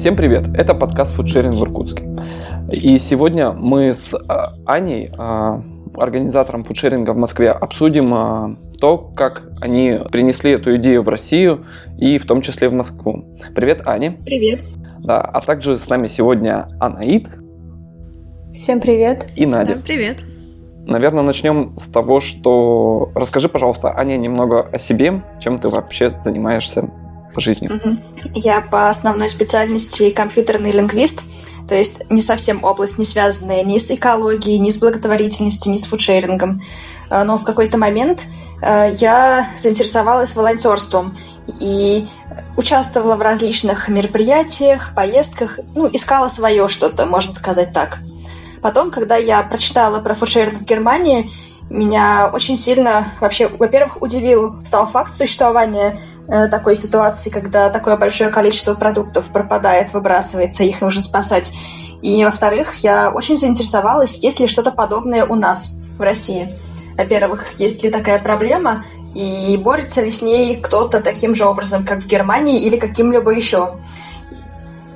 Всем привет! Это подкаст «Фудшеринг в Иркутске». И сегодня мы с а, Аней, а, организатором фудшеринга в Москве, обсудим а, то, как они принесли эту идею в Россию и в том числе в Москву. Привет, Аня. Привет. Да, а также с нами сегодня Анаид. Всем привет. И Надя. Да, привет. Наверное, начнем с того, что расскажи, пожалуйста, Аня, немного о себе, чем ты вообще занимаешься по жизни. Я по основной специальности компьютерный лингвист, то есть не совсем область, не связанная ни с экологией, ни с благотворительностью, ни с фудшерингом. А, но в какой-то момент а, я заинтересовалась волонтерством и участвовала в различных мероприятиях, поездках, ну, искала свое что-то, можно сказать так. Потом, когда я прочитала про фудшеринг в Германии, меня очень сильно вообще, во-первых, удивил сам факт существования э, такой ситуации, когда такое большое количество продуктов пропадает, выбрасывается, их нужно спасать. И, во-вторых, я очень заинтересовалась, есть ли что-то подобное у нас в России. Во-первых, есть ли такая проблема, и борется ли с ней кто-то таким же образом, как в Германии или каким-либо еще.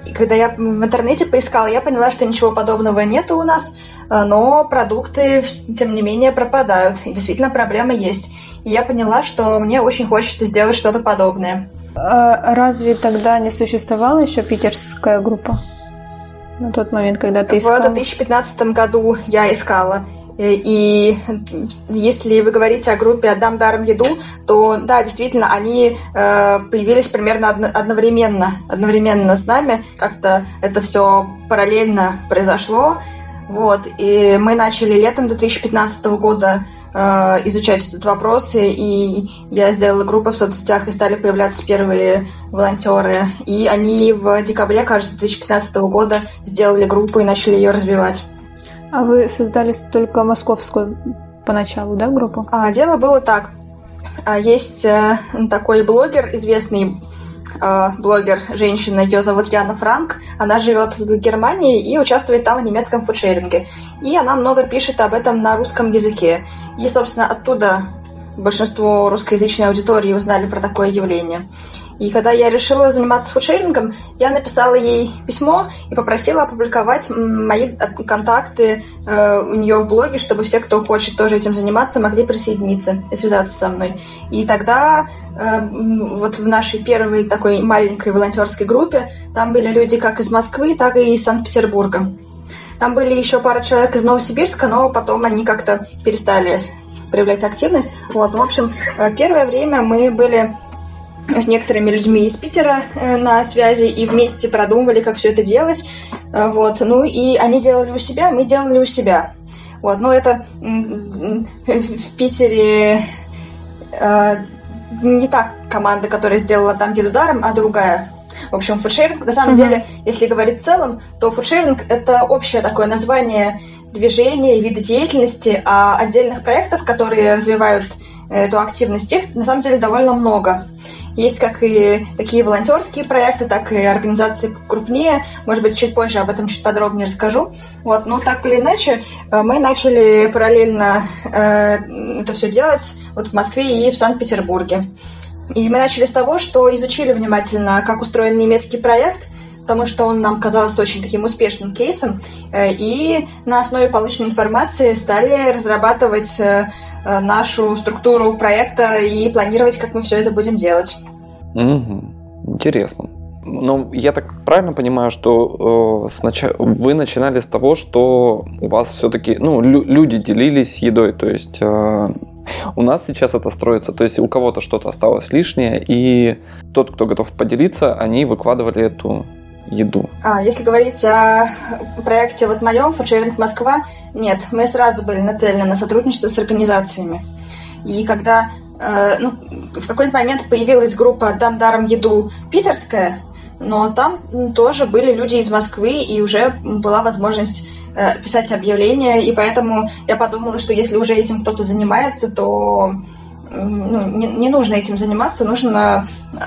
И когда я в интернете поискала, я поняла, что ничего подобного нету у нас, но продукты, тем не менее, пропадают. И действительно проблема есть. И я поняла, что мне очень хочется сделать что-то подобное. А разве тогда не существовала еще питерская группа? На тот момент, когда ты искала? В 2015 году я искала. Э, и если вы говорите о группе «Отдам даром еду», то да, действительно, они э, появились примерно одновременно, одновременно с нами. Как-то это все параллельно произошло. Вот, и мы начали летом 2015 года э, изучать этот вопрос, и я сделала группу в соцсетях, и стали появляться первые волонтеры. И они в декабре, кажется, 2015 года сделали группу и начали ее развивать. А вы создали только московскую поначалу, да, группу? А, дело было так. А, есть э, такой блогер, известный э, блогер, женщина, ее зовут Яна Франк. Она живет в Германии и участвует там в немецком фудшеринге. И она много пишет об этом на русском языке. И, собственно, оттуда большинство русскоязычной аудитории узнали про такое явление. И когда я решила заниматься фудшерингом, я написала ей письмо и попросила опубликовать мои контакты э, у нее в блоге, чтобы все, кто хочет тоже этим заниматься, могли присоединиться и связаться со мной. И тогда э, вот в нашей первой такой маленькой волонтерской группе там были люди как из Москвы, так и из Санкт-Петербурга. Там были еще пара человек из Новосибирска, но потом они как-то перестали проявлять активность. Вот, ну, в общем, э, первое время мы были с некоторыми людьми из Питера э, на связи и вместе продумывали, как все это делать. Э, вот. Ну и они делали у себя, мы делали у себя. Вот. Но это в Питере э, не та команда, которая сделала там еду даром, а другая. В общем, фудшеринг, на самом mm-hmm. деле, если говорить в целом, то фудшеринг — это общее такое название движения, вида деятельности, а отдельных проектов, которые развивают эту активность, их на самом деле довольно много. Есть как и такие волонтерские проекты, так и организации крупнее. Может быть, чуть позже об этом чуть подробнее расскажу. Вот, но так или иначе, э, мы начали параллельно э, это все делать вот в Москве и в Санкт-Петербурге. И мы начали с того, что изучили внимательно, как устроен немецкий проект, потому что он нам казался очень таким успешным кейсом, э, и на основе полученной информации стали разрабатывать Э, нашу структуру проекта и планировать, как мы все это будем делать. Угу. Интересно. Но я так правильно понимаю, что э, сначала вы начинали с того, что у вас все-таки, ну, лю- люди делились едой, то есть э, у нас сейчас это строится, то есть у кого-то что-то осталось лишнее, и тот, кто готов поделиться, они выкладывали эту еду? А, если говорить о проекте вот моем, Фудшеринг Москва, нет, мы сразу были нацелены на сотрудничество с организациями. И когда э, ну, в какой-то момент появилась группа «Дам даром еду» питерская, но там тоже были люди из Москвы, и уже была возможность э, писать объявления, и поэтому я подумала, что если уже этим кто-то занимается, то ну, не, не нужно этим заниматься, нужно э,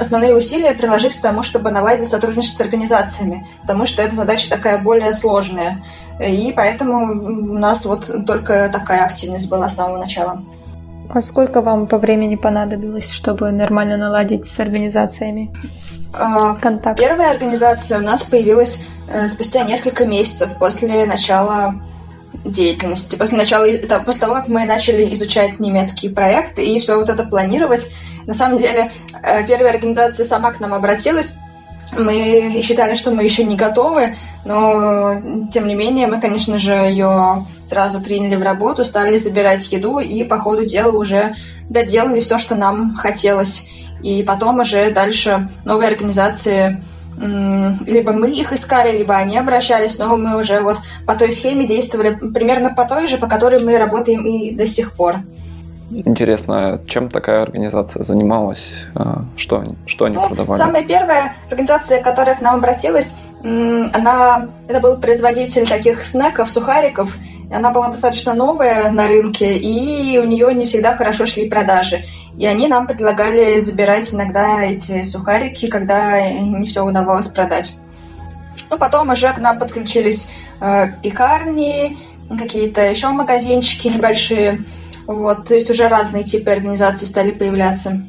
основные усилия приложить к тому, чтобы наладить сотрудничество с организациями, потому что эта задача такая более сложная. И поэтому у нас вот только такая активность была с самого начала. А сколько вам по времени понадобилось, чтобы нормально наладить с организациями? А, Контакт. Первая организация у нас появилась э, спустя несколько месяцев после начала деятельности, после начала, это, после того, как мы начали изучать немецкие проекты и все вот это планировать. На самом деле, э, первая организация сама к нам обратилась. Мы считали, что мы еще не готовы, но тем не менее мы, конечно же, ее сразу приняли в работу, стали забирать еду и по ходу дела уже доделали все, что нам хотелось. И потом уже дальше новые организации либо мы их искали, либо они обращались, но мы уже вот по той схеме действовали примерно по той же, по которой мы работаем и до сих пор. Интересно, чем такая организация занималась? А, что что они ну, продавали? Самая первая организация, которая к нам обратилась, она, это был производитель таких снеков, сухариков, она была достаточно новая на рынке, и у нее не всегда хорошо шли продажи. И они нам предлагали забирать иногда эти сухарики, когда не все удавалось продать. Ну, потом уже к нам подключились э, пекарни, какие-то еще магазинчики небольшие. Вот, то есть уже разные типы организаций стали появляться.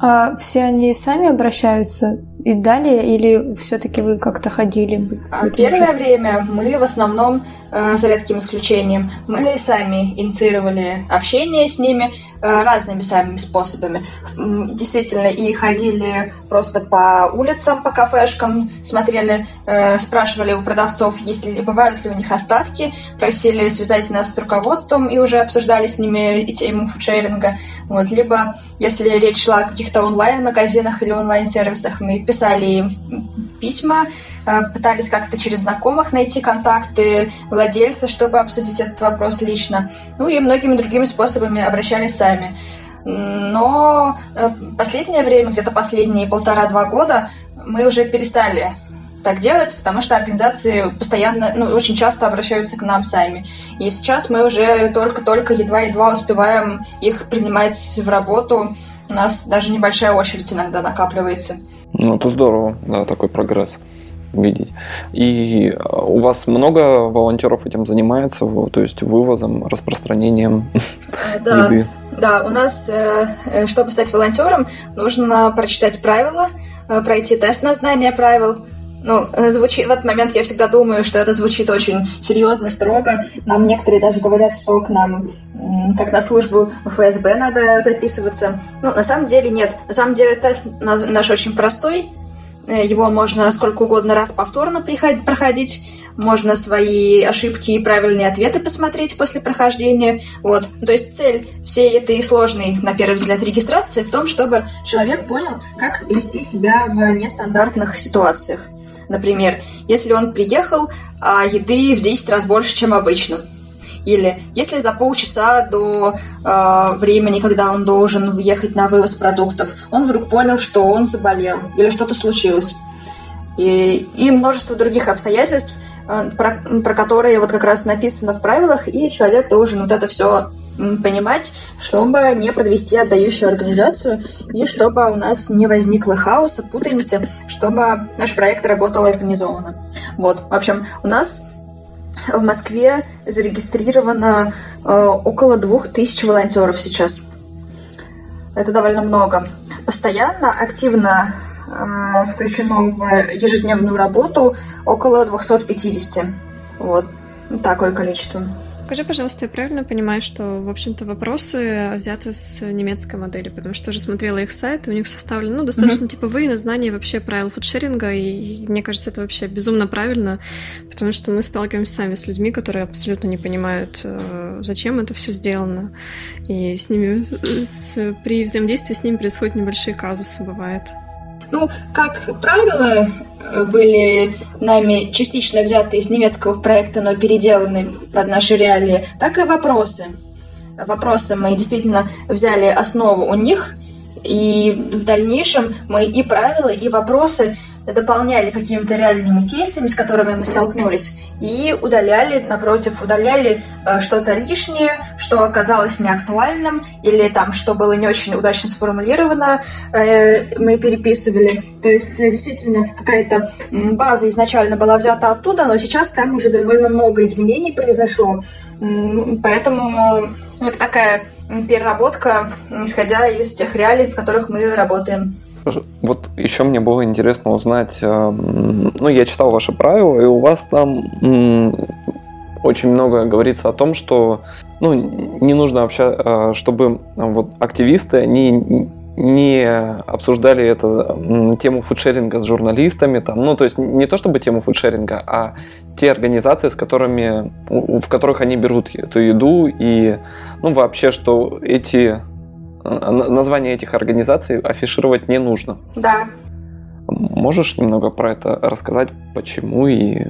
А все они сами обращаются и далее, или все-таки вы как-то ходили? А первое время мы в основном Э, за редким исключением. Мы сами инициировали общение с ними э, разными самими способами. Действительно, и ходили просто по улицам, по кафешкам, смотрели, э, спрашивали у продавцов, есть ли, бывают ли у них остатки, просили связать нас с руководством и уже обсуждали с ними тему фудшеринга. Вот. Либо, если речь шла о каких-то онлайн-магазинах или онлайн-сервисах, мы писали им письма, Э, пытались как-то через знакомых найти контакты владельца, чтобы обсудить этот вопрос лично. Ну и многими другими способами обращались сами. Но э, последнее время, где-то последние полтора-два года, мы уже перестали так делать, потому что организации постоянно, ну, очень часто обращаются к нам сами. И сейчас мы уже только-только едва-едва успеваем их принимать в работу. У нас даже небольшая очередь иногда накапливается. Ну, это здорово, да, такой прогресс видеть. И э, у вас много волонтеров этим занимается, то есть вывозом, распространением э, да, еды? Да, у нас, э, чтобы стать волонтером, нужно прочитать правила, пройти тест на знание правил, ну, звучит, в этот момент я всегда думаю, что это звучит очень серьезно, строго. Нам некоторые даже говорят, что к нам, как на службу ФСБ надо записываться. Ну, на самом деле нет. На самом деле тест наш очень простой. Э, его можно сколько угодно раз повторно проходить. Можно свои ошибки и правильные ответы посмотреть после прохождения. Вот. То есть цель всей этой сложной, на первый взгляд, регистрации в том, чтобы человек понял, как вести себя в нестандартных ситуациях. Например, если он приехал, а еды в 10 раз больше, чем обычно – или если за полчаса до э, времени, когда он должен въехать на вывоз продуктов, он вдруг понял, что он заболел или что-то случилось. И, и множество других обстоятельств, э, про, про которые вот как раз написано в правилах, и человек должен вот это все понимать, чтобы не подвести отдающую организацию и чтобы у нас не возникло хаоса, путаницы, чтобы наш проект работал организованно. Вот, в общем, у нас в Москве зарегистрировано э, около двух тысяч волонтеров сейчас. Это довольно много. Постоянно, активно э, включено в ежедневную работу около 250. Вот такое количество. Скажи, пожалуйста, я правильно понимаю, что, в общем-то, вопросы взяты с немецкой модели, потому что уже смотрела их сайт, и у них составлен, ну, достаточно mm-hmm. типовые на знания вообще правил фудшеринга, и мне кажется, это вообще безумно правильно, потому что мы сталкиваемся сами с людьми, которые абсолютно не понимают, э, зачем это все сделано, и с ними, с, при взаимодействии с ними происходят небольшие казусы, бывает. Ну, как правило, были нами частично взяты из немецкого проекта, но переделаны под наши реалии, так и вопросы. Вопросы мы действительно взяли основу у них, и в дальнейшем мы и правила, и вопросы дополняли какими-то реальными кейсами, с которыми мы столкнулись, и удаляли, напротив, удаляли э, что-то лишнее, что оказалось неактуальным, или там, что было не очень удачно сформулировано, э, мы переписывали. То есть, э, действительно, какая-то база изначально была взята оттуда, но сейчас там уже довольно много изменений произошло. Поэтому вот такая переработка, исходя из тех реалий, в которых мы работаем. Вот еще мне было интересно узнать, ну, я читал ваши правила, и у вас там очень много говорится о том, что ну, не нужно вообще, чтобы вот активисты, они не обсуждали эту тему фудшеринга с журналистами, там, ну, то есть не то чтобы тему фудшеринга, а те организации, с которыми, в которых они берут эту еду, и, ну, вообще, что эти, названия этих организаций афишировать не нужно. Да. Можешь немного про это рассказать, почему и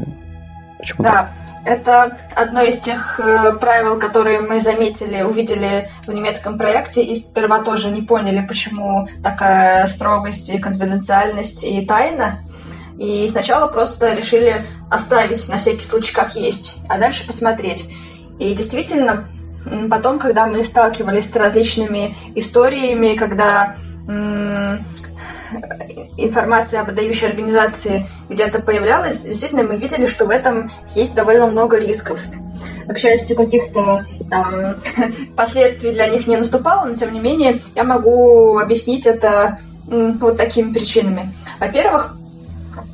почему да. так? Это одно из тех э, правил, которые мы заметили, увидели в немецком проекте и сперва тоже не поняли, почему такая строгость и конфиденциальность и тайна. И сначала просто решили оставить на всякий случай как есть, а дальше посмотреть. И действительно, потом, когда мы сталкивались с различными историями, когда информация об отдающей организации где-то появлялась, действительно мы видели, что в этом есть довольно много рисков. К счастью, каких-то там последствий для них не наступало, но тем не менее я могу объяснить это вот такими причинами. Во-первых,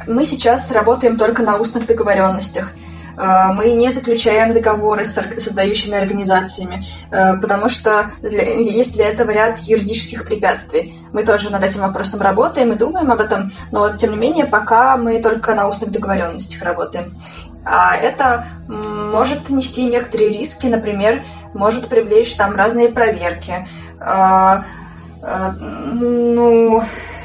мы сейчас работаем только на устных договоренностях. Э, мы не заключаем договоры с, с отдающими организациями, э, потому что для, есть для этого ряд юридических препятствий. Мы тоже над этим вопросом работаем и думаем об этом, но тем не менее пока мы только на устных договоренностях работаем. А это может нести некоторые риски, например, может привлечь там разные проверки. Э, ну,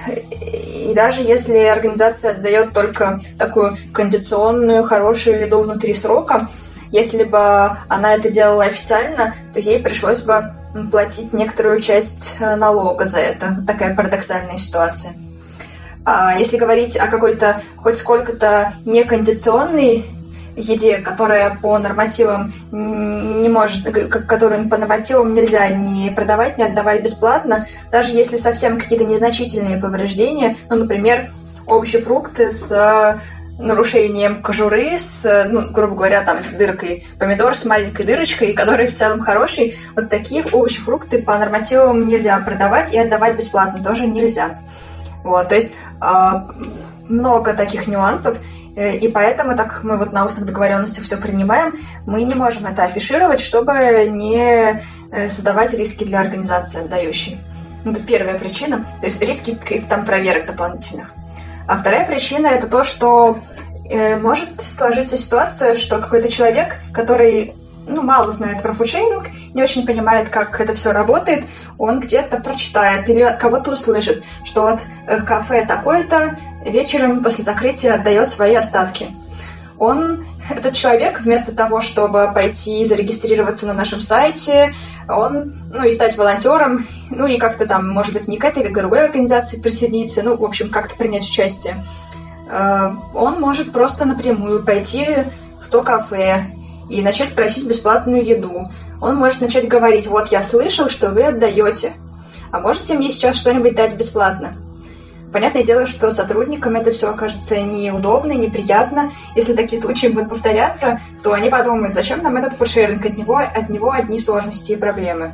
и даже если организация дает только такую кондиционную, хорошую еду внутри срока, если бы она это делала официально, то ей пришлось бы платить некоторую часть э, налога за это. Такая парадоксальная ситуация. А если говорить о какой-то хоть сколько-то некондиционной еде, которая по нормативам не может, которую по нормативам нельзя ни продавать, ни отдавать бесплатно, даже если совсем какие-то незначительные повреждения, ну, например, овощи, фрукты с э, нарушением кожуры, с, ну, грубо говоря, там, с дыркой, помидор с маленькой дырочкой, который в целом хороший, вот такие овощи, фрукты по нормативам нельзя продавать и отдавать бесплатно тоже нельзя. Вот, то есть э, много таких нюансов, и поэтому, так как мы вот на устных договоренностях все принимаем, мы не можем это афишировать, чтобы не э, создавать риски для организации отдающей. Это первая причина, то есть риски там проверок дополнительных. А вторая причина это то, что э, может сложиться ситуация, что какой-то человек, который ну, мало знает про фудшейминг, не очень понимает, как это все работает, он где-то прочитает или кого-то услышит, что вот э, кафе такое-то вечером после закрытия отдает свои остатки. Он, этот человек, вместо того, чтобы пойти зарегистрироваться на нашем сайте, он, ну, и стать волонтером, ну, и как-то там, может быть, не к этой, а к другой организации присоединиться, ну, в общем, как-то принять участие, э, он может просто напрямую пойти в то кафе и начать просить бесплатную еду. Он может начать говорить, вот я слышал, что вы отдаете, а можете мне сейчас что-нибудь дать бесплатно? Понятное дело, что сотрудникам это все окажется неудобно, неприятно. Если такие случаи будут повторяться, то они подумают, зачем нам этот фудшеринг, от него, от него одни сложности и проблемы.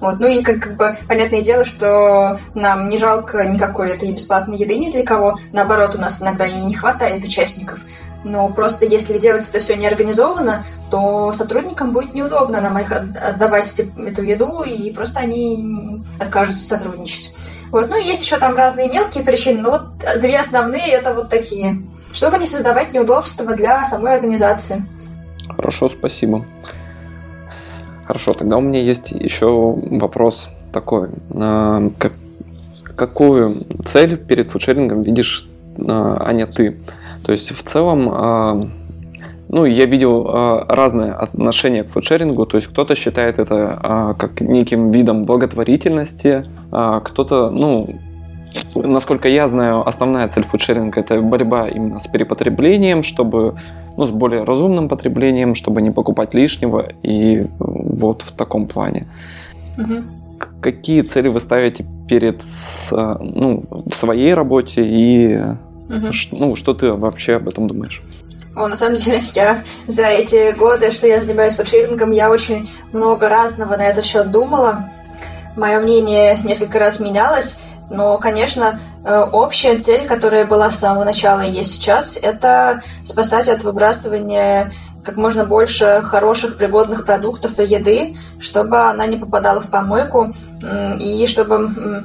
Вот. Ну и как, как бы понятное дело, что нам не жалко никакой этой бесплатной еды ни для кого. Наоборот, у нас иногда и не хватает участников. Но просто если делать это все неорганизованно, то сотрудникам будет неудобно нам их отдавать эту еду, и просто они откажутся сотрудничать. Вот. Ну, есть еще там разные мелкие причины, но вот две основные это вот такие. Чтобы не создавать неудобства для самой организации. Хорошо, спасибо. Хорошо, тогда у меня есть еще вопрос такой. А, как, какую цель перед фудшерингом видишь, а, Аня, ты? То есть в целом, а, ну, я видел разные отношения к фудшерингу, то есть кто-то считает это как неким видом благотворительности, кто-то, ну, насколько я знаю, основная цель фудшеринга это борьба именно с перепотреблением, чтобы ну, с более разумным потреблением, чтобы не покупать лишнего, и вот в таком плане. Угу. Какие цели вы ставите перед, ну, в своей работе и угу. ну, что ты вообще об этом думаешь? О, на самом деле, я за эти годы, что я занимаюсь фудшерингом, я очень много разного на этот счет думала. Мое мнение несколько раз менялось. Но, конечно, э, общая цель, которая была с самого начала и есть сейчас, это спасать от выбрасывания как можно больше хороших пригодных продуктов и еды, чтобы она не попадала в помойку и чтобы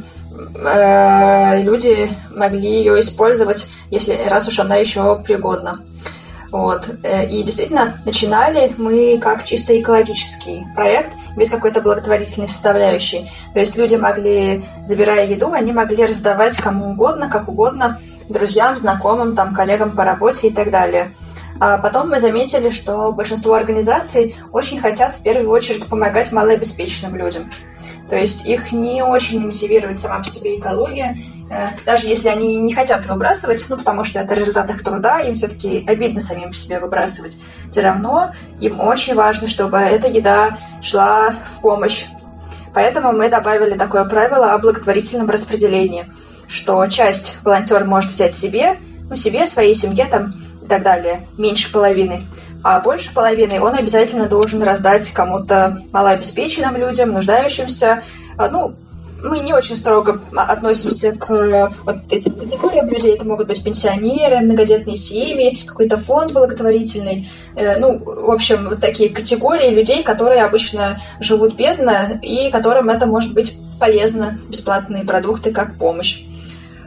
э, люди могли ее использовать, если раз уж она еще пригодна. Вот. Э, и действительно, начинали мы как чисто экологический проект, без какой-то благотворительной составляющей. То есть люди могли, забирая еду, они могли раздавать кому угодно, как угодно, друзьям, знакомым, там, коллегам по работе и так далее. А потом мы заметили, что большинство организаций очень хотят в первую очередь помогать малообеспеченным людям. То есть их не очень мотивирует сама по себе экология, э, даже если они не хотят выбрасывать, ну, потому что это результат их труда, им все-таки обидно самим по себе выбрасывать. Все равно им очень важно, чтобы эта еда шла в помощь. Поэтому мы добавили такое правило о благотворительном распределении, что часть волонтер может взять себе, ну, себе, своей семье там и так далее, меньше половины а больше половины он обязательно должен раздать кому-то малообеспеченным людям, нуждающимся. А, ну, мы не очень строго относимся к вот этим категориям людей. Это могут быть пенсионеры, многодетные семьи, какой-то фонд благотворительный. Э, ну, в общем, вот такие категории людей, которые обычно живут бедно и которым это может быть полезно, бесплатные продукты как помощь.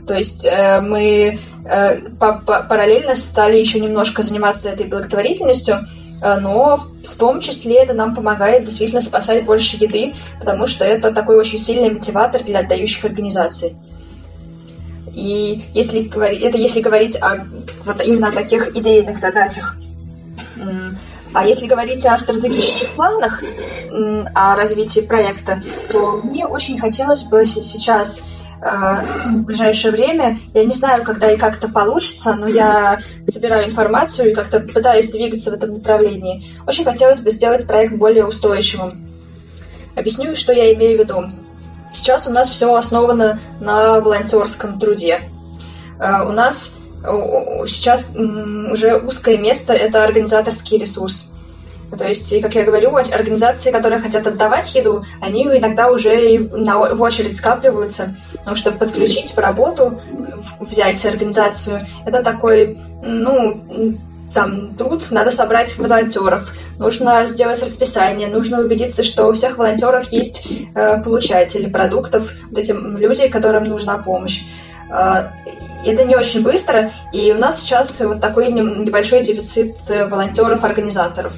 То есть э, мы э, параллельно стали еще немножко заниматься этой благотворительностью, э, но в том числе это нам помогает действительно спасать больше еды, потому что это такой очень сильный мотиватор для отдающих организаций. И если говорить, это если говорить о вот именно о таких идейных задачах. А если говорить о стратегических планах, о развитии проекта, то мне очень хотелось бы сейчас в ближайшее время. Я не знаю, когда и как это получится, но я собираю информацию и как-то пытаюсь двигаться в этом направлении. Очень хотелось бы сделать проект более устойчивым. Объясню, что я имею в виду. Сейчас у нас все основано на волонтерском труде. Э, у нас сейчас уже узкое место – это организаторский ресурс. То есть, как я говорю, организации, которые хотят отдавать еду, они иногда уже и на, в очередь скапливаются, потому что подключить в работу, взять организацию, это такой, ну, там труд, надо собрать волонтеров, нужно сделать расписание, нужно убедиться, что у всех волонтеров есть э, получатели продуктов, вот эти люди, которым нужна помощь. Э, это не очень быстро, и у нас сейчас вот такой небольшой дефицит э, волонтеров-организаторов.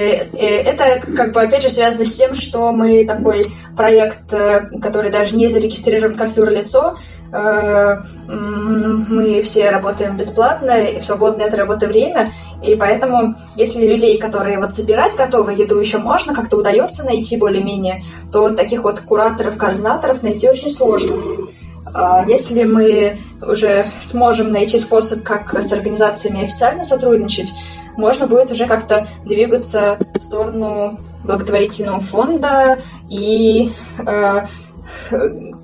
Э, э, это, как бы, опять же, связано с тем, что мы такой проект, э, который даже не зарегистрирован как юрлицо, мы все работаем бесплатно, в свободное от работы время, и поэтому, если людей, которые вот забирать готовы еду еще можно, как-то удается найти более-менее, то вот таких вот кураторов, координаторов найти очень сложно. А если мы уже сможем найти способ, как с организациями официально сотрудничать, можно будет уже как-то двигаться в сторону благотворительного фонда и э,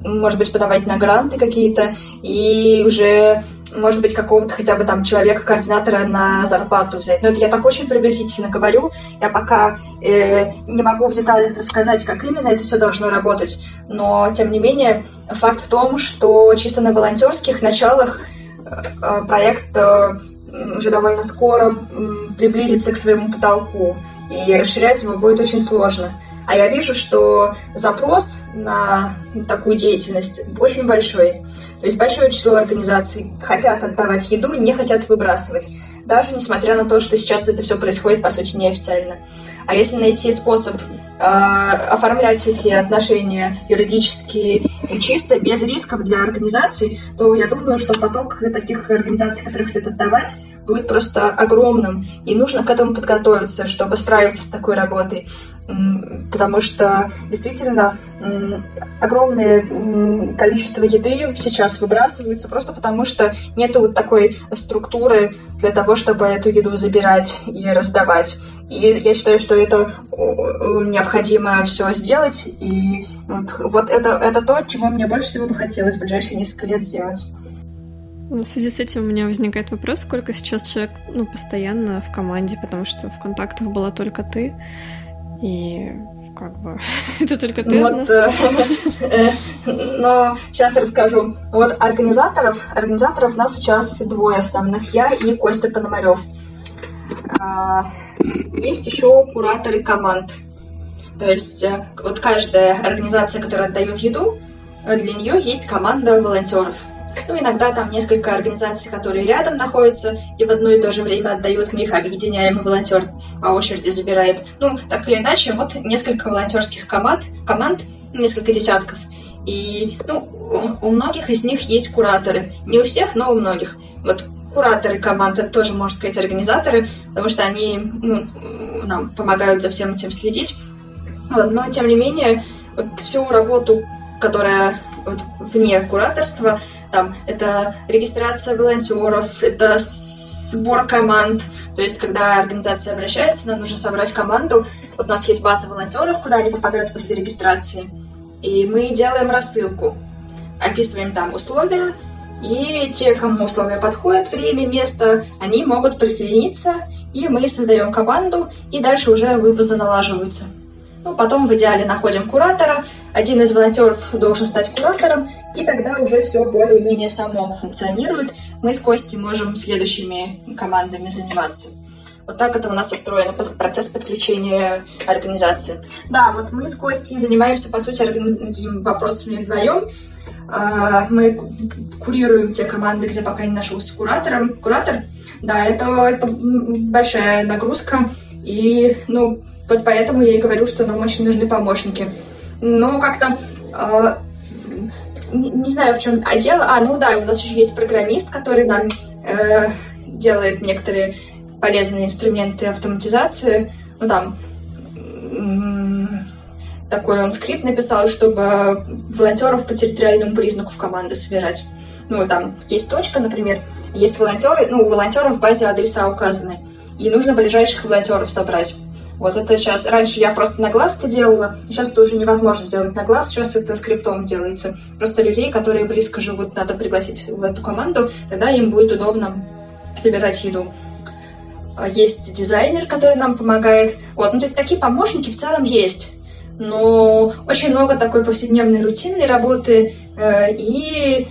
может быть, подавать на гранты какие-то, и уже, может быть, какого-то хотя бы там человека-координатора на зарплату взять. Но это я так очень приблизительно говорю. Я пока э, не могу в деталях рассказать, как именно это все должно работать. Но, тем не менее, факт в том, что чисто на волонтерских началах э, проект э, уже довольно скоро приблизиться к своему потолку, и расширять его будет очень сложно. А я вижу, что запрос на такую деятельность очень большой. То есть большое число организаций хотят отдавать еду, не хотят выбрасывать. Даже несмотря на то, что сейчас это все происходит, по сути, неофициально. А если найти способ э, оформлять эти отношения юридически и чисто, без рисков для организаций, то я думаю, что поток таких организаций, которые хотят отдавать, будет просто огромным. И нужно к этому подготовиться, чтобы справиться с такой работой. Потому что действительно огромное количество еды сейчас выбрасывается просто потому, что нет вот такой структуры для того, чтобы эту еду забирать и раздавать. И я считаю, что это необходимо все сделать. И вот, вот это, это то, чего мне больше всего бы хотелось в ближайшие несколько лет сделать. В связи с этим у меня возникает вопрос, сколько сейчас человек ну, постоянно в команде, потому что в контактах была только ты. И как бы это только ты. Вот, э, но сейчас расскажу. Вот организаторов, организаторов нас сейчас двое основных, я и Костя Пономарев. А, есть еще кураторы команд. То есть э, вот каждая организация, которая отдает еду, для нее есть команда волонтеров. Ну, иногда там несколько организаций, которые рядом находятся и в одно и то же время отдают, мы их объединяем, и волонтер по очереди забирает. Ну, так или иначе, вот несколько волонтерских команд, команд, несколько десятков. И ну, у, многих из них есть кураторы. Не у всех, но у многих. Вот кураторы команд, это тоже, можно сказать, организаторы, потому что они ну, нам помогают за всем этим следить. Вот, но, тем не менее, вот всю работу, которая вот, вне кураторства, там, это регистрация волонтеров, это сбор команд. То есть, когда организация обращается, нам нужно собрать команду. Вот у нас есть база волонтеров, куда они попадают после регистрации. И мы делаем рассылку. Описываем там условия, и те, кому условия подходят, время, место, они могут присоединиться, и мы создаем команду, и дальше уже вывозы налаживаются. Ну, потом в идеале находим куратора, один из волонтеров должен стать куратором, и тогда уже все более-менее само функционирует. Мы с Костей можем следующими командами заниматься. Вот так это у нас устроено, процесс подключения организации. Да, вот мы с Костей занимаемся, по сути, этими вопросами вдвоем. А, мы курируем те команды, где пока не нашелся куратором. Куратор, да, это, это большая нагрузка. И, ну, вот поэтому я и говорю, что нам очень нужны помощники. Но как-то э, не, не знаю, в чем а дело. А, ну да, у нас еще есть программист, который нам э, делает некоторые полезные инструменты автоматизации. Ну там такой он скрипт написал, чтобы волонтеров по территориальному признаку в команды собирать. Ну, там есть точка, например, есть волонтеры, ну, у волонтеров в базе адреса указаны, и нужно ближайших волонтеров собрать. Вот это сейчас... Раньше я просто на глаз это делала, сейчас это уже невозможно делать на глаз, сейчас это скриптом делается. Просто людей, которые близко живут, надо пригласить в эту команду, тогда им будет удобно собирать еду. А есть дизайнер, который нам помогает. Вот, ну то есть такие помощники в целом есть. Но очень много такой повседневной рутинной работы, э, и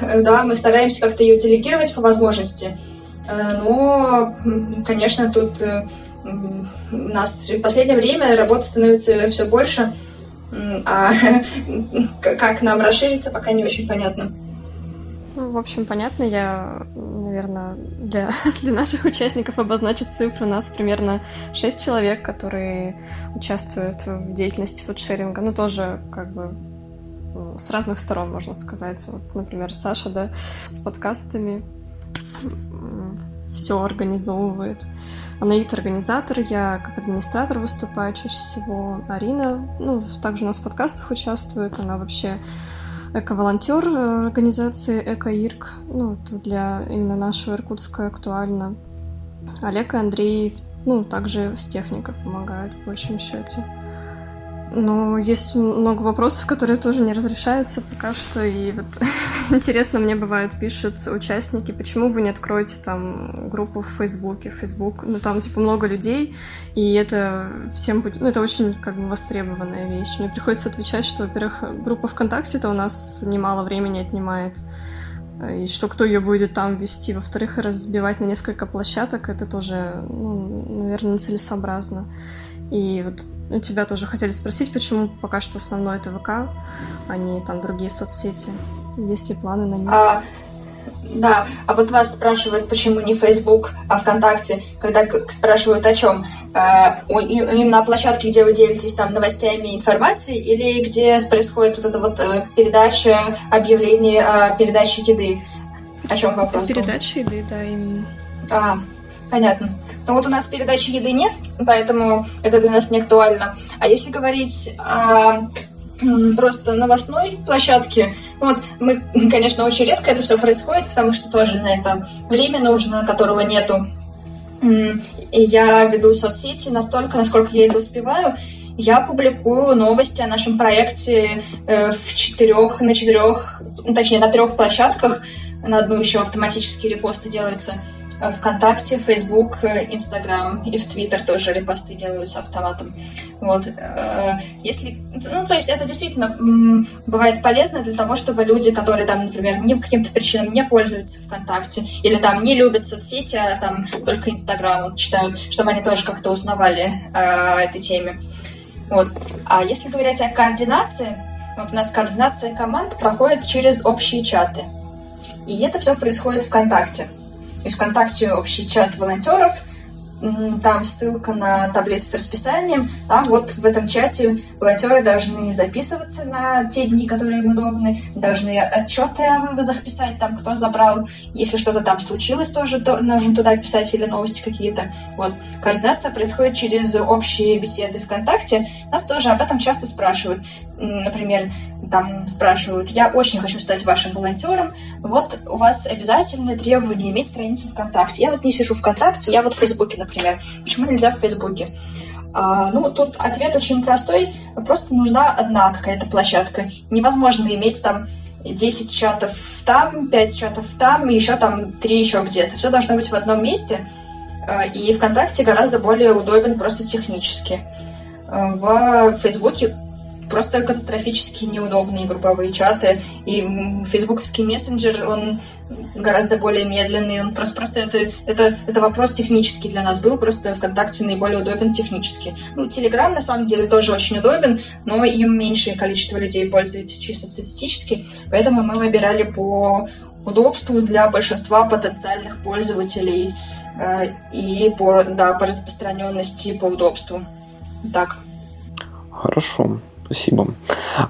э, да, мы стараемся как-то ее делегировать по возможности. Э, но, конечно, тут у нас в последнее время работы становится все больше, а как нам расшириться, пока не очень понятно. Ну, в общем, понятно. Я, наверное, для, для наших участников обозначить цифру. У нас примерно 6 человек, которые участвуют в деятельности фудшеринга. Ну, тоже как бы с разных сторон, можно сказать. Вот, например, Саша, да, с подкастами все организовывает. Анаит организатор, я как администратор выступаю чаще всего. Арина, ну, также у нас в подкастах участвует. Она вообще эко-волонтер организации Эко-Ирк. Ну, это для именно нашего Иркутска актуально. Олег и Андрей, ну, также с техникой помогают в большем счете. Но есть много вопросов, которые тоже не разрешаются пока что. И вот интересно, мне бывает, пишут участники, почему вы не откроете там группу в Фейсбуке, Фейсбук, ну там типа много людей, и это всем будет, ну это очень как бы востребованная вещь. Мне приходится отвечать, что, во-первых, группа ВКонтакте-то у нас немало времени отнимает, и что кто ее будет там вести. Во-вторых, разбивать на несколько площадок, это тоже, ну, наверное, нецелесообразно. И вот у тебя тоже хотели спросить, почему пока что основной это ВК, а не там другие соцсети. Есть ли планы на них? А, да, а вот вас спрашивают, почему не Facebook, а ВКонтакте, когда спрашивают о чем? А, именно о площадке, где вы делитесь там новостями, информацией, или где происходит вот эта вот э, передача объявлений о передаче еды? О чем вопрос? Передача еды, да, именно. А, Понятно. Но вот у нас передачи еды нет, поэтому это для нас не актуально. А если говорить о просто новостной площадке. Ну вот мы, конечно, очень редко это все происходит, потому что тоже на это время нужно, которого нету. И я веду соцсети настолько, насколько я это успеваю. Я публикую новости о нашем проекте э, в четырех, на четырех, точнее, на трех площадках. На одну еще автоматические репосты делаются. Э, ВКонтакте, Facebook, Instagram и в Twitter тоже репосты делаются автоматом. Вот. Если, ну, то есть это действительно бывает полезно для того, чтобы люди, которые там, например, не, по каким-то причинам не пользуются ВКонтакте или там не любят соцсети, а там только Инстаграм вот, читают, чтобы они тоже как-то узнавали о этой теме. Вот. А если говорить о координации, вот у нас координация команд проходит через общие чаты. И это все происходит ВКонтакте. Есть ВКонтакте общий чат волонтеров – там ссылка на таблицу с расписанием. Там вот в этом чате волонтеры должны записываться на те дни, которые им удобны, должны отчеты о вывозах писать, там кто забрал, если что-то там случилось, тоже то, нужно туда писать или новости какие-то. Вот. Координация происходит через общие беседы ВКонтакте. Нас тоже об этом часто спрашивают. Например, там спрашивают, я очень хочу стать вашим волонтером, вот у вас обязательное требование иметь страницу ВКонтакте. Я вот не сижу ВКонтакте, я вот в Фейсбуке, например. Почему нельзя в Фейсбуке? А, ну, тут ответ очень простой. Просто нужна одна какая-то площадка. Невозможно иметь там 10 чатов там, 5 чатов там, и еще там 3 еще где-то. Все должно быть в одном месте. А, и ВКонтакте гораздо более удобен просто технически. А, в Фейсбуке просто катастрофически неудобные групповые чаты. И фейсбуковский мессенджер, он гораздо более медленный. Он просто, просто это, это, это вопрос технический для нас был. Просто ВКонтакте наиболее удобен технически. Ну, Телеграм, на самом деле, тоже очень удобен, но им меньшее количество людей пользуется чисто статистически. Поэтому мы выбирали по удобству для большинства потенциальных пользователей э, и по, да, по распространенности, по удобству. Так. Хорошо. Спасибо.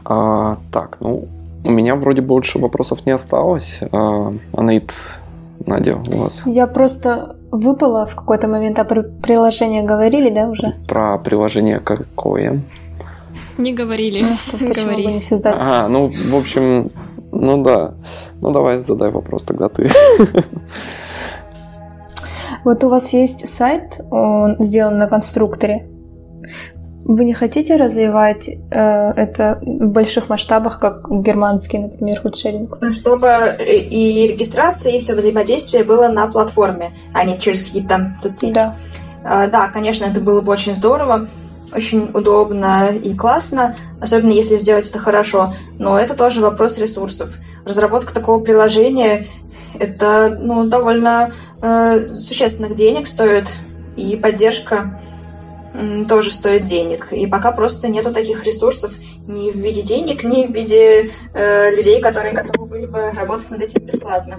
А, так, ну, у меня вроде больше вопросов не осталось. А, Анаит, Надя, у вас? Я просто выпала в какой-то момент, а про приложение говорили, да, уже? Про приложение какое? Не говорили. Ну, что, почему говорили. бы не создать? А, ну, в общем, ну да. Ну, давай задай вопрос тогда ты. Вот у вас есть сайт, он сделан на конструкторе. Вы не хотите развивать э, это в больших масштабах, как германский, например, фудшеринг? Чтобы и регистрация, и все взаимодействие было на платформе, а не через какие-то там соцсети. Да. Э, да, конечно, это было бы очень здорово, очень удобно и классно, особенно если сделать это хорошо. Но это тоже вопрос ресурсов. Разработка такого приложения это ну, довольно э, существенных денег стоит, и поддержка тоже стоит денег. И пока просто нету таких ресурсов ни в виде денег, ни в виде э, людей, которые готовы были бы работать над этим бесплатно.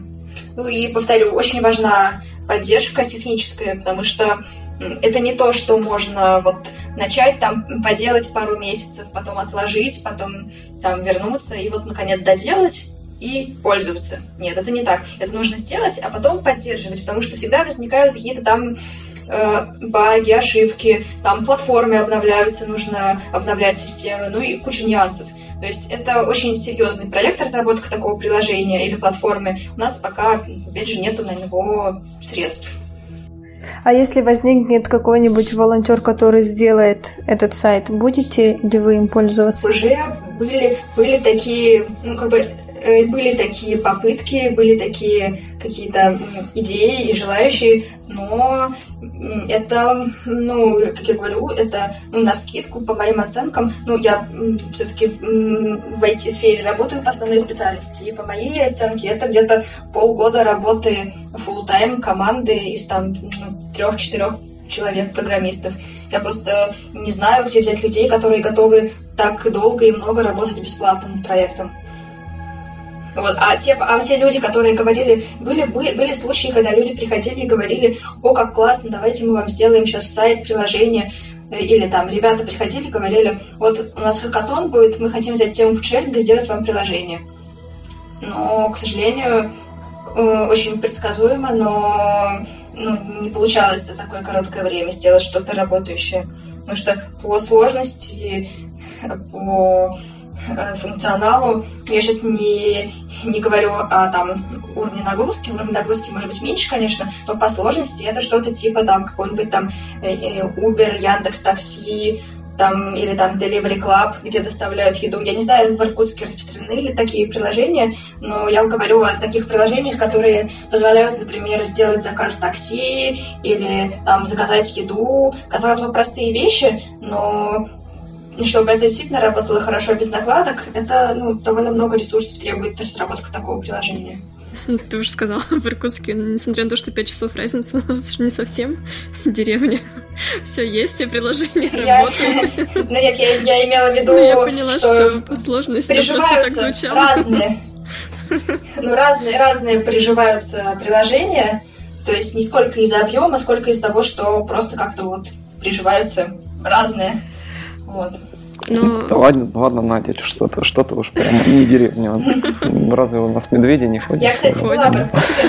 Ну и повторю, очень важна поддержка техническая, потому что это не то, что можно вот начать там поделать пару месяцев, потом отложить, потом там вернуться и вот наконец доделать и пользоваться. Нет, это не так. Это нужно сделать, а потом поддерживать, потому что всегда возникают какие-то там баги, ошибки, там платформы обновляются, нужно обновлять системы, ну и куча нюансов. То есть это очень серьезный проект разработка такого приложения или платформы. У нас пока, опять же, нету на него средств. А если возникнет какой-нибудь волонтер, который сделает этот сайт, будете ли вы им пользоваться? Уже были, были такие, ну, как бы, э, были такие попытки, были такие какие-то идеи и желающие, но это, ну, как я говорю, это, ну, на скидку, по моим оценкам, ну, я все-таки в IT-сфере работаю по основной специальности, и по моей оценке это где-то полгода работы full time команды из там ну, трех-четырех человек, программистов. Я просто не знаю, где взять людей, которые готовы так долго и много работать бесплатно над проектом. Вот. А, те, а все люди, которые говорили, были, были, были случаи, когда люди приходили и говорили, о, как классно, давайте мы вам сделаем сейчас сайт, приложение, или там ребята приходили говорили, вот у нас хакатон будет, мы хотим взять тему фудшеринга и сделать вам приложение. Но, к сожалению, э, очень предсказуемо, но ну, не получалось за такое короткое время сделать что-то работающее. Потому что по сложности, по функционалу. Я сейчас не, не говорю о там, уровне нагрузки. Уровень нагрузки может быть меньше, конечно, но по сложности это что-то типа там какой-нибудь там э, э, Uber, Яндекс Такси, там, или там Delivery Club, где доставляют еду. Я не знаю, в Иркутске распространены ли такие приложения, но я говорю о таких приложениях, которые позволяют, например, сделать заказ такси или там заказать еду. Казалось бы, простые вещи, но чтобы это действительно работало хорошо без накладок, это ну, довольно много ресурсов требует разработка такого приложения. Ты уже сказала, в Иркутске, несмотря на то, что 5 часов разница, у нас не совсем деревня. Все есть, все приложения я... работают. Ну нет, я, я имела в виду, ну, я поняла, что, что сложности приживаются разные. Ну, разные, разные приживаются приложения. То есть не сколько из-за объема, сколько из того, что просто как-то вот приживаются разные. Вот. Но... Да ладно, ладно, Надя, что-то, что-то уж прямо не деревня. Разве у нас медведи не ходят? Я, кстати, была в Иркутске.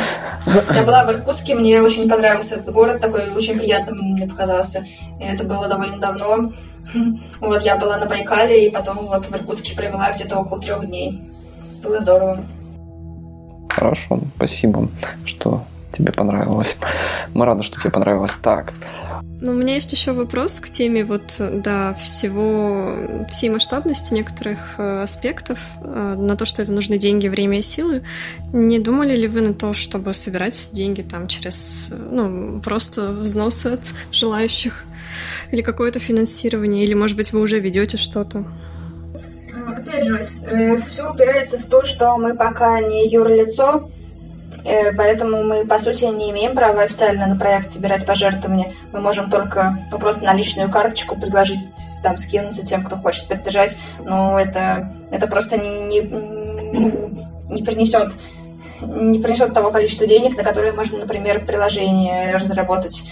Я была в Иркутске, мне очень понравился этот город, такой очень приятным мне показался. И это было довольно давно. Вот, я была на Байкале, и потом вот в Иркутске провела где-то около трех дней. Было здорово. Хорошо, спасибо, что тебе понравилось. Мы рады, что тебе понравилось. Так, ну, у меня есть еще вопрос к теме вот, да, всего, всей масштабности некоторых э, аспектов, э, на то, что это нужны деньги, время и силы. Не думали ли вы на то, чтобы собирать деньги там через, ну, просто взносы от желающих или какое-то финансирование, или, может быть, вы уже ведете что-то? Опять же, э, все упирается в то, что мы пока не юрлицо, поэтому мы, по сути, не имеем права официально на проект собирать пожертвования. Мы можем только просто на личную карточку предложить там скинуться тем, кто хочет поддержать. Но это, это просто не, не, не принесет не принесет того количества денег, на которые можно, например, приложение разработать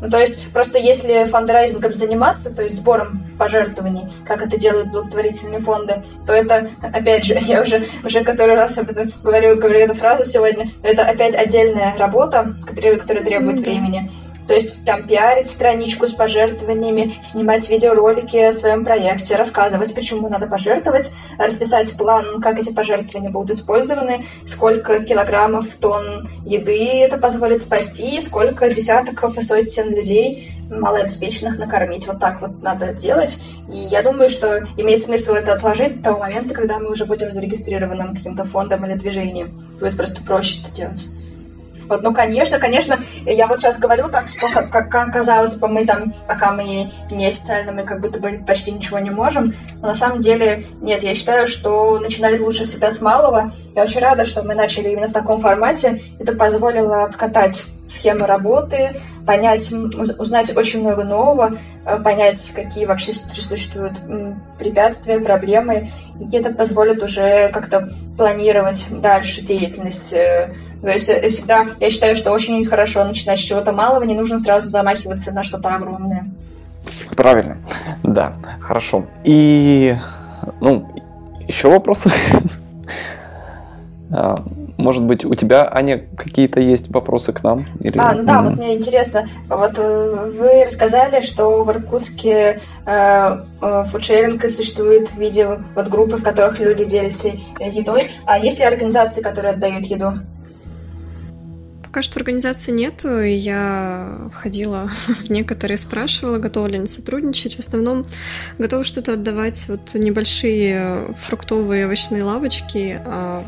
ну, то есть, просто если фандрайзингом заниматься, то есть сбором пожертвований, как это делают благотворительные фонды, то это, опять же, я уже, уже который раз об этом говорю, говорю эту фразу сегодня, это опять отдельная работа, которая, которая требует mm-hmm. времени. То есть там пиарить страничку с пожертвованиями, снимать видеоролики о своем проекте, рассказывать, почему надо пожертвовать, расписать план, как эти пожертвования будут использованы, сколько килограммов, тонн еды это позволит спасти, сколько десятков и сотен людей малообеспеченных накормить. Вот так вот надо делать. И я думаю, что имеет смысл это отложить до того момента, когда мы уже будем зарегистрированным каким-то фондом или движением. Будет просто проще это делать. Вот, ну, конечно, конечно, я вот сейчас говорю так, что, как, как казалось бы, мы там, пока мы неофициально, мы как будто бы почти ничего не можем, но на самом деле нет, я считаю, что начинать лучше всегда с малого. Я очень рада, что мы начали именно в таком формате. Это позволило обкатать схемы работы, понять, узнать очень много нового, э, понять, какие вообще существуют препятствия, проблемы, и это позволит уже как-то планировать дальше деятельность э, то есть э, всегда я считаю, что очень хорошо начинать с чего-то малого, не нужно сразу замахиваться на что-то огромное. Правильно, да, хорошо. И, ну, еще вопросы? Может быть, у тебя, Аня, какие-то есть вопросы к нам? Или... А, ну да, mm-hmm. вот мне интересно. Вот э, вы рассказали, что в Иркутске э, э, фудшеринг существует в виде вот группы, в которых люди делятся едой. А есть ли организации, которые отдают еду? Пока что организации нету, и я ходила в некоторые, спрашивала, готовы ли они сотрудничать. В основном готовы что-то отдавать вот небольшие фруктовые овощные лавочки, а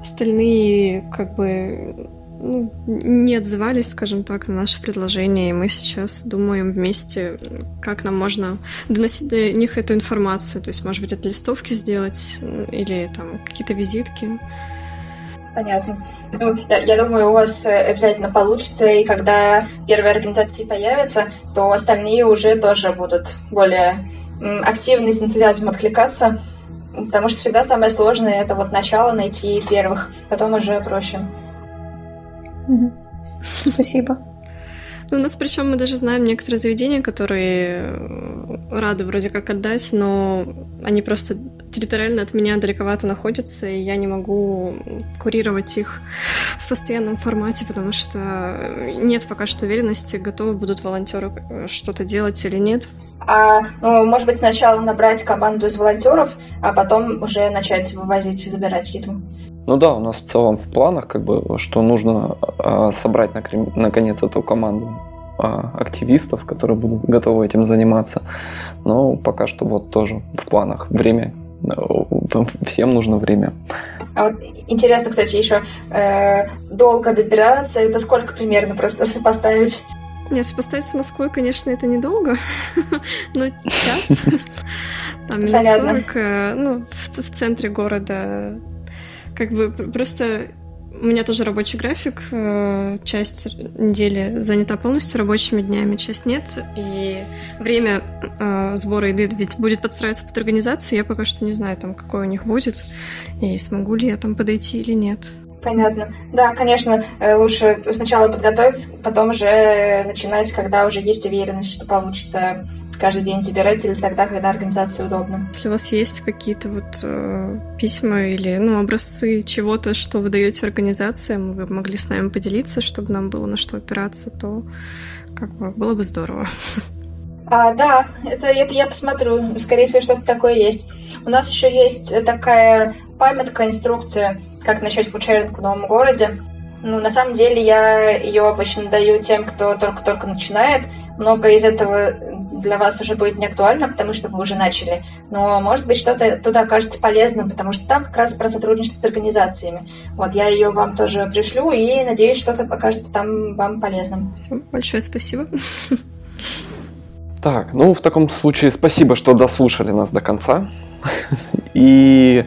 остальные как бы ну, не отзывались, скажем так, на наше предложение, и мы сейчас думаем вместе, как нам можно доносить до них эту информацию, то есть, может быть, это листовки сделать или там какие-то визитки. Понятно. Ну, я, я думаю, у вас э, обязательно получится, и когда первые организации появятся, то остальные уже тоже будут более активно с энтузиазмом откликаться, потому что всегда самое сложное это вот начало найти первых, потом уже проще. Спасибо. Ну, у нас причем мы даже знаем некоторые заведения, которые э, рады вроде как отдать, но они просто территориально от меня далековато находятся, и я не могу курировать их в постоянном формате, потому что нет пока что уверенности, готовы будут волонтеры э, что-то делать или нет. А, ну, может быть, сначала набрать команду из волонтеров, а потом уже начать вывозить и забирать еду. Ну да, у нас в целом в планах, как бы, что нужно э, собрать наконец эту команду а, активистов, которые будут готовы этим заниматься. Но пока что вот тоже в планах время. Всем нужно время. А вот интересно, кстати, еще э, долго добираться. Это сколько примерно просто сопоставить? Не, сопоставить с Москвой, конечно, это недолго, но час, там минут 40, э, ну, в, в центре города, как бы просто у меня тоже рабочий график, э, часть недели занята полностью рабочими днями, часть нет, и время э, сбора еды ведь будет подстраиваться под организацию, я пока что не знаю, там, какой у них будет, и смогу ли я там подойти или нет. Понятно. Да, конечно, э, лучше сначала подготовиться, потом уже начинать, когда уже есть уверенность, что получится каждый день забирать или тогда, когда организации удобно. Если у вас есть какие-то вот э, письма или ну, образцы чего-то, что вы даете организациям, вы могли с нами поделиться, чтобы нам было на что опираться, то как бы было бы здорово. А, да, это, это я посмотрю. Скорее всего, что-то такое есть. У нас еще есть такая памятка, инструкция, как начать фудшеринг в новом городе. Ну, на самом деле, я ее обычно даю тем, кто только-только начинает. Много из этого для вас уже будет не актуально, потому что вы уже начали. Но, может быть, что-то туда окажется полезным, потому что там как раз про сотрудничество с организациями. Вот, я ее вам тоже пришлю, и надеюсь, что-то покажется там вам полезным. Все, большое спасибо. Так, ну, в таком случае спасибо, что дослушали нас до конца. И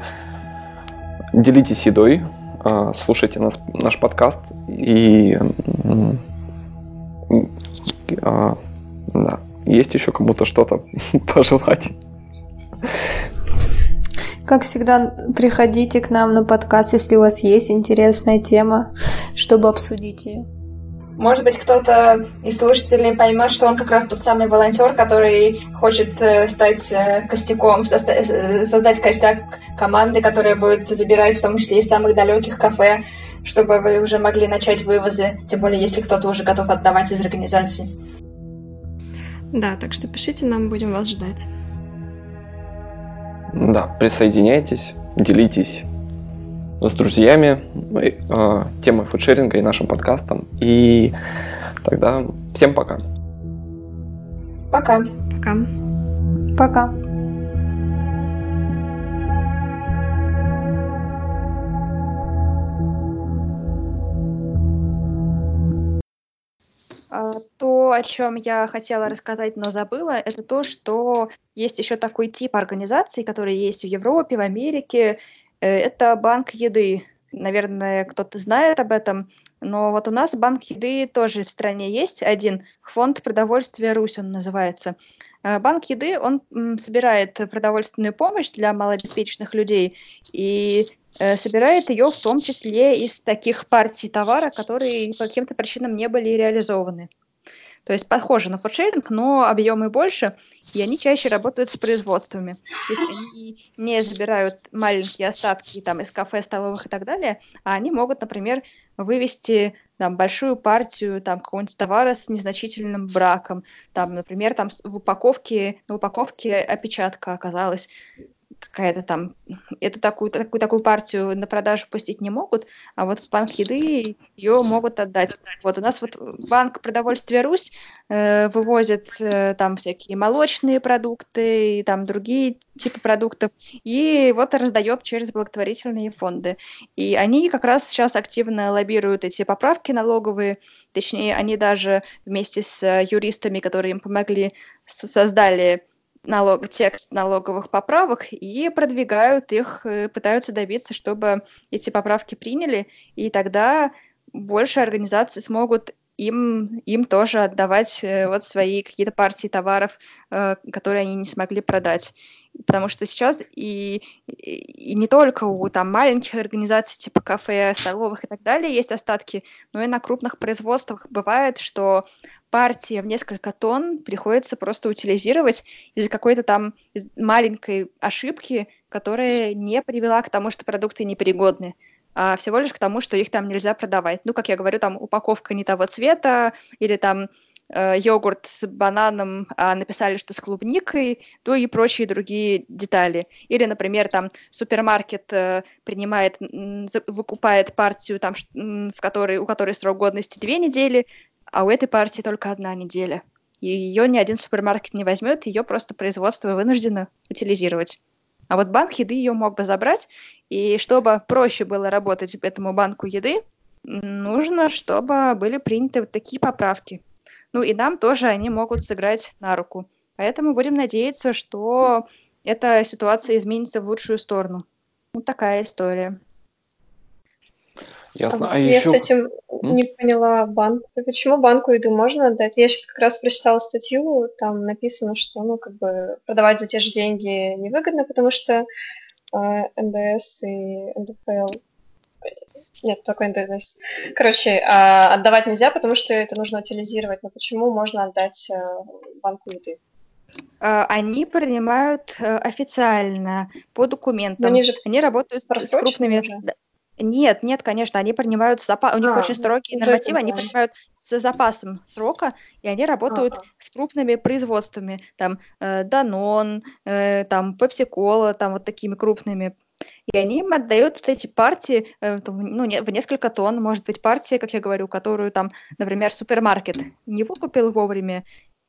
делитесь едой, а, слушайте нас, наш подкаст и а, да, есть еще кому-то что-то пожелать. Как всегда, приходите к нам на подкаст, если у вас есть интересная тема, чтобы обсудить ее. Может быть, кто-то из слушателей поймет, что он как раз тот самый волонтер, который хочет э, стать э, костяком, э, создать костяк команды, которая будет забирать в том числе из самых далеких кафе, чтобы вы уже могли начать вывозы, тем более если кто-то уже готов отдавать из организации. Да, так что пишите нам, будем вас ждать. Да, присоединяйтесь, делитесь с друзьями э, темой фудшеринга и нашим подкастом. И тогда всем пока. Пока. Пока. Пока. А, то, о чем я хотела рассказать, но забыла, это то, что есть еще такой тип организаций, которые есть в Европе, в Америке, это банк еды. Наверное, кто-то знает об этом, но вот у нас банк еды тоже в стране есть один, фонд продовольствия Русь он называется. Э, банк еды, он собирает продовольственную помощь для малообеспеченных людей и э, собирает ее в том числе из таких партий товара, которые по каким-то причинам не были реализованы. То есть похоже на фудшеринг, но объемы больше, и они чаще работают с производствами. То есть они не забирают маленькие остатки там, из кафе, столовых и так далее, а они могут, например, вывести там, большую партию там, какого-нибудь товара с незначительным браком. Там, например, там в упаковке, на упаковке опечатка оказалась какая-то там, эту такую, такую, такую партию на продажу пустить не могут, а вот в банк еды ее могут отдать. Вот у нас вот банк продовольствия Русь э, вывозит э, там всякие молочные продукты и там другие типы продуктов, и вот раздает через благотворительные фонды. И они как раз сейчас активно лоббируют эти поправки налоговые, точнее, они даже вместе с юристами, которые им помогли, создали налог, текст налоговых поправок и продвигают их, э, пытаются добиться, чтобы эти поправки приняли, и тогда больше организаций смогут им, им тоже отдавать э, вот свои какие-то партии товаров, э, которые они не смогли продать. Потому что сейчас и, и не только у там, маленьких организаций типа кафе, столовых и так далее есть остатки, но и на крупных производствах бывает, что партии в несколько тонн приходится просто утилизировать из-за какой-то там маленькой ошибки, которая не привела к тому, что продукты непригодны а всего лишь к тому, что их там нельзя продавать. Ну, как я говорю, там упаковка не того цвета, или там э, йогурт с бананом, а написали, что с клубникой, ну и прочие другие детали. Или, например, там супермаркет э, принимает, выкупает партию, там, в которой, у которой срок годности две недели, а у этой партии только одна неделя. И ее ни один супермаркет не возьмет, ее просто производство вынуждено утилизировать. А вот банк еды ее мог бы забрать, и чтобы проще было работать этому банку еды, нужно, чтобы были приняты вот такие поправки. Ну и нам тоже они могут сыграть на руку. Поэтому будем надеяться, что эта ситуация изменится в лучшую сторону. Вот такая история. Ясно. А, а я еще... с этим не поняла банк. Почему банку еду можно отдать? Я сейчас как раз прочитала статью, там написано, что ну как бы продавать за те же деньги невыгодно, потому что НДС и НДФЛ нет, только НДС. Короче, а, отдавать нельзя, потому что это нужно утилизировать. Но почему можно отдать э, банку еды? А, они принимают э, официально по документам. Но они же они работают с крупными. Уже. Нет, нет, конечно, они принимают запас. У них а, очень строгие нормативы, они принимают с запасом срока, и они работают ага. с крупными производствами, там э, э, там Пепси Кола, там вот такими крупными. И они им отдают вот эти партии, э, ну, не, в несколько тонн, может быть, партия, как я говорю, которую там, например, супермаркет не выкупил вовремя,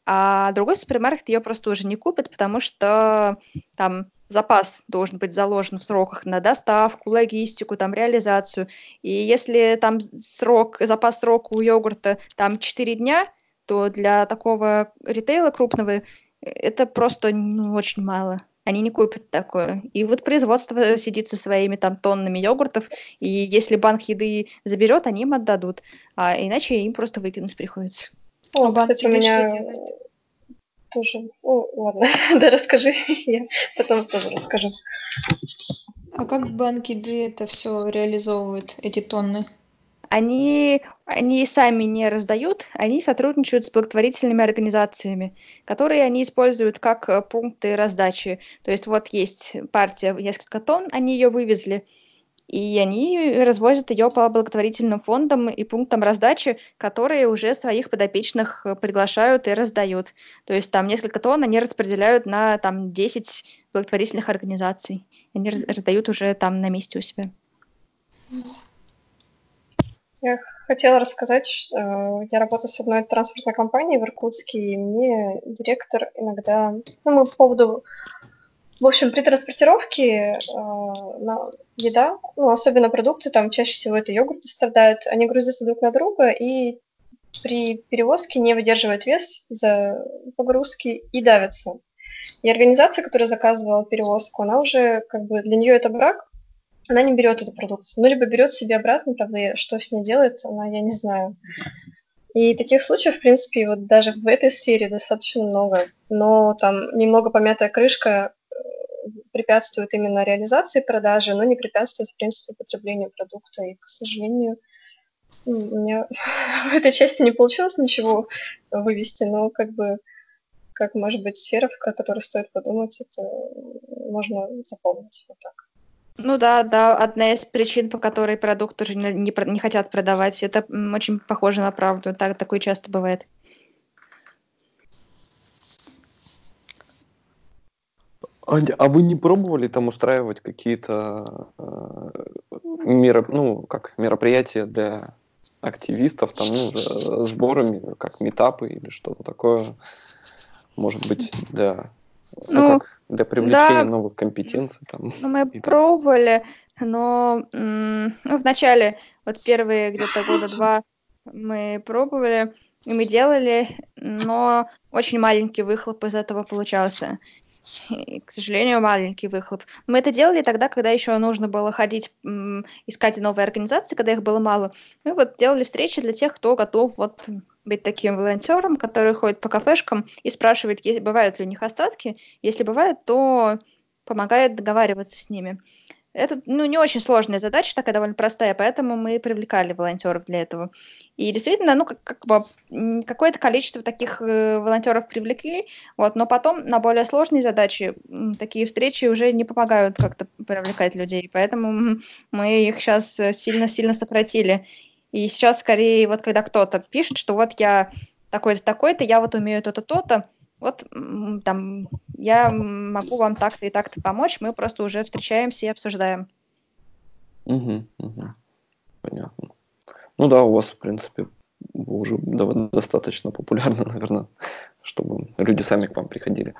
а другой супермаркет ее просто уже не купит, потому что там запас должен быть заложен в сроках на доставку, логистику, там, реализацию. И если там срок, запас срока у йогурта там 4 дня, то для такого ритейла крупного это просто ну, очень мало. Они не купят такое. И вот производство сидит со своими там тоннами йогуртов, и если банк еды заберет, они им отдадут. А иначе им просто выкинуть приходится. О, а кстати, у меня тоже. О, ладно, да расскажи, я потом тоже расскажу. А как банки еды это все реализовывают, эти тонны? Они, они сами не раздают, они сотрудничают с благотворительными организациями, которые они используют как э, пункты раздачи. То есть вот есть партия несколько тонн, они ее вывезли, и они развозят ее по благотворительным фондам и пунктам раздачи, которые уже своих подопечных э, приглашают и раздают. То есть там несколько тонн они распределяют на там 10 благотворительных организаций. Они раздают уже там на месте у себя. Я хотела рассказать, что э, я работаю с одной транспортной компанией в Иркутске, и мне директор иногда... Ну, мы по поводу в общем, при транспортировке э, еда, ну, особенно продукты, там чаще всего это йогурты страдают, они грузятся друг на друга и при перевозке не выдерживают вес за погрузки и давятся. И организация, которая заказывала перевозку, она уже, как бы, для нее это брак, она не берет эту продукцию. Ну, либо берет себе обратно, правда, что с ней делает, она, я не знаю. И таких случаев, в принципе, вот даже в этой сфере достаточно много. Но там немного помятая крышка препятствует именно реализации продажи, но не препятствует, в принципе, потреблению продукта. И, к сожалению, у меня в этой части не получилось ничего вывести, но как бы как может быть сфера, в которой стоит подумать, это можно запомнить вот так. Ну да, да, одна из причин, по которой продукт уже не, не, не хотят продавать, это очень похоже на правду, так, такое часто бывает. Аня, а вы не пробовали там устраивать какие-то э, мероп... ну, как мероприятия для активистов, там, ну, сборами, как метапы или что-то такое, может быть, для, ну, ну как, для привлечения да, новых компетенций? Там, ну, мы пробовали, но ну, вначале, вот первые где-то года два мы пробовали, и мы делали, но очень маленький выхлоп из этого получался и, к сожалению, маленький выхлоп. Мы это делали тогда, когда еще нужно было ходить, искать новые организации, когда их было мало. Мы вот делали встречи для тех, кто готов вот быть таким волонтером, который ходит по кафешкам и спрашивает, есть, бывают ли у них остатки. Если бывает, то помогает договариваться с ними. Это ну, не очень сложная задача, такая довольно простая, поэтому мы привлекали волонтеров для этого. И действительно, ну, как, как бы какое-то количество таких э, волонтеров привлекли, вот, но потом на более сложные задачи такие встречи уже не помогают как-то привлекать людей, поэтому мы их сейчас сильно-сильно сократили. И сейчас скорее, вот когда кто-то пишет, что вот я такой-то, такой-то, я вот умею то-то, то-то, вот там я могу вам так-то и так-то помочь, мы просто уже встречаемся и обсуждаем. Угу, угу. Понятно. Ну да, у вас, в принципе, уже достаточно популярны, наверное, чтобы люди сами к вам приходили.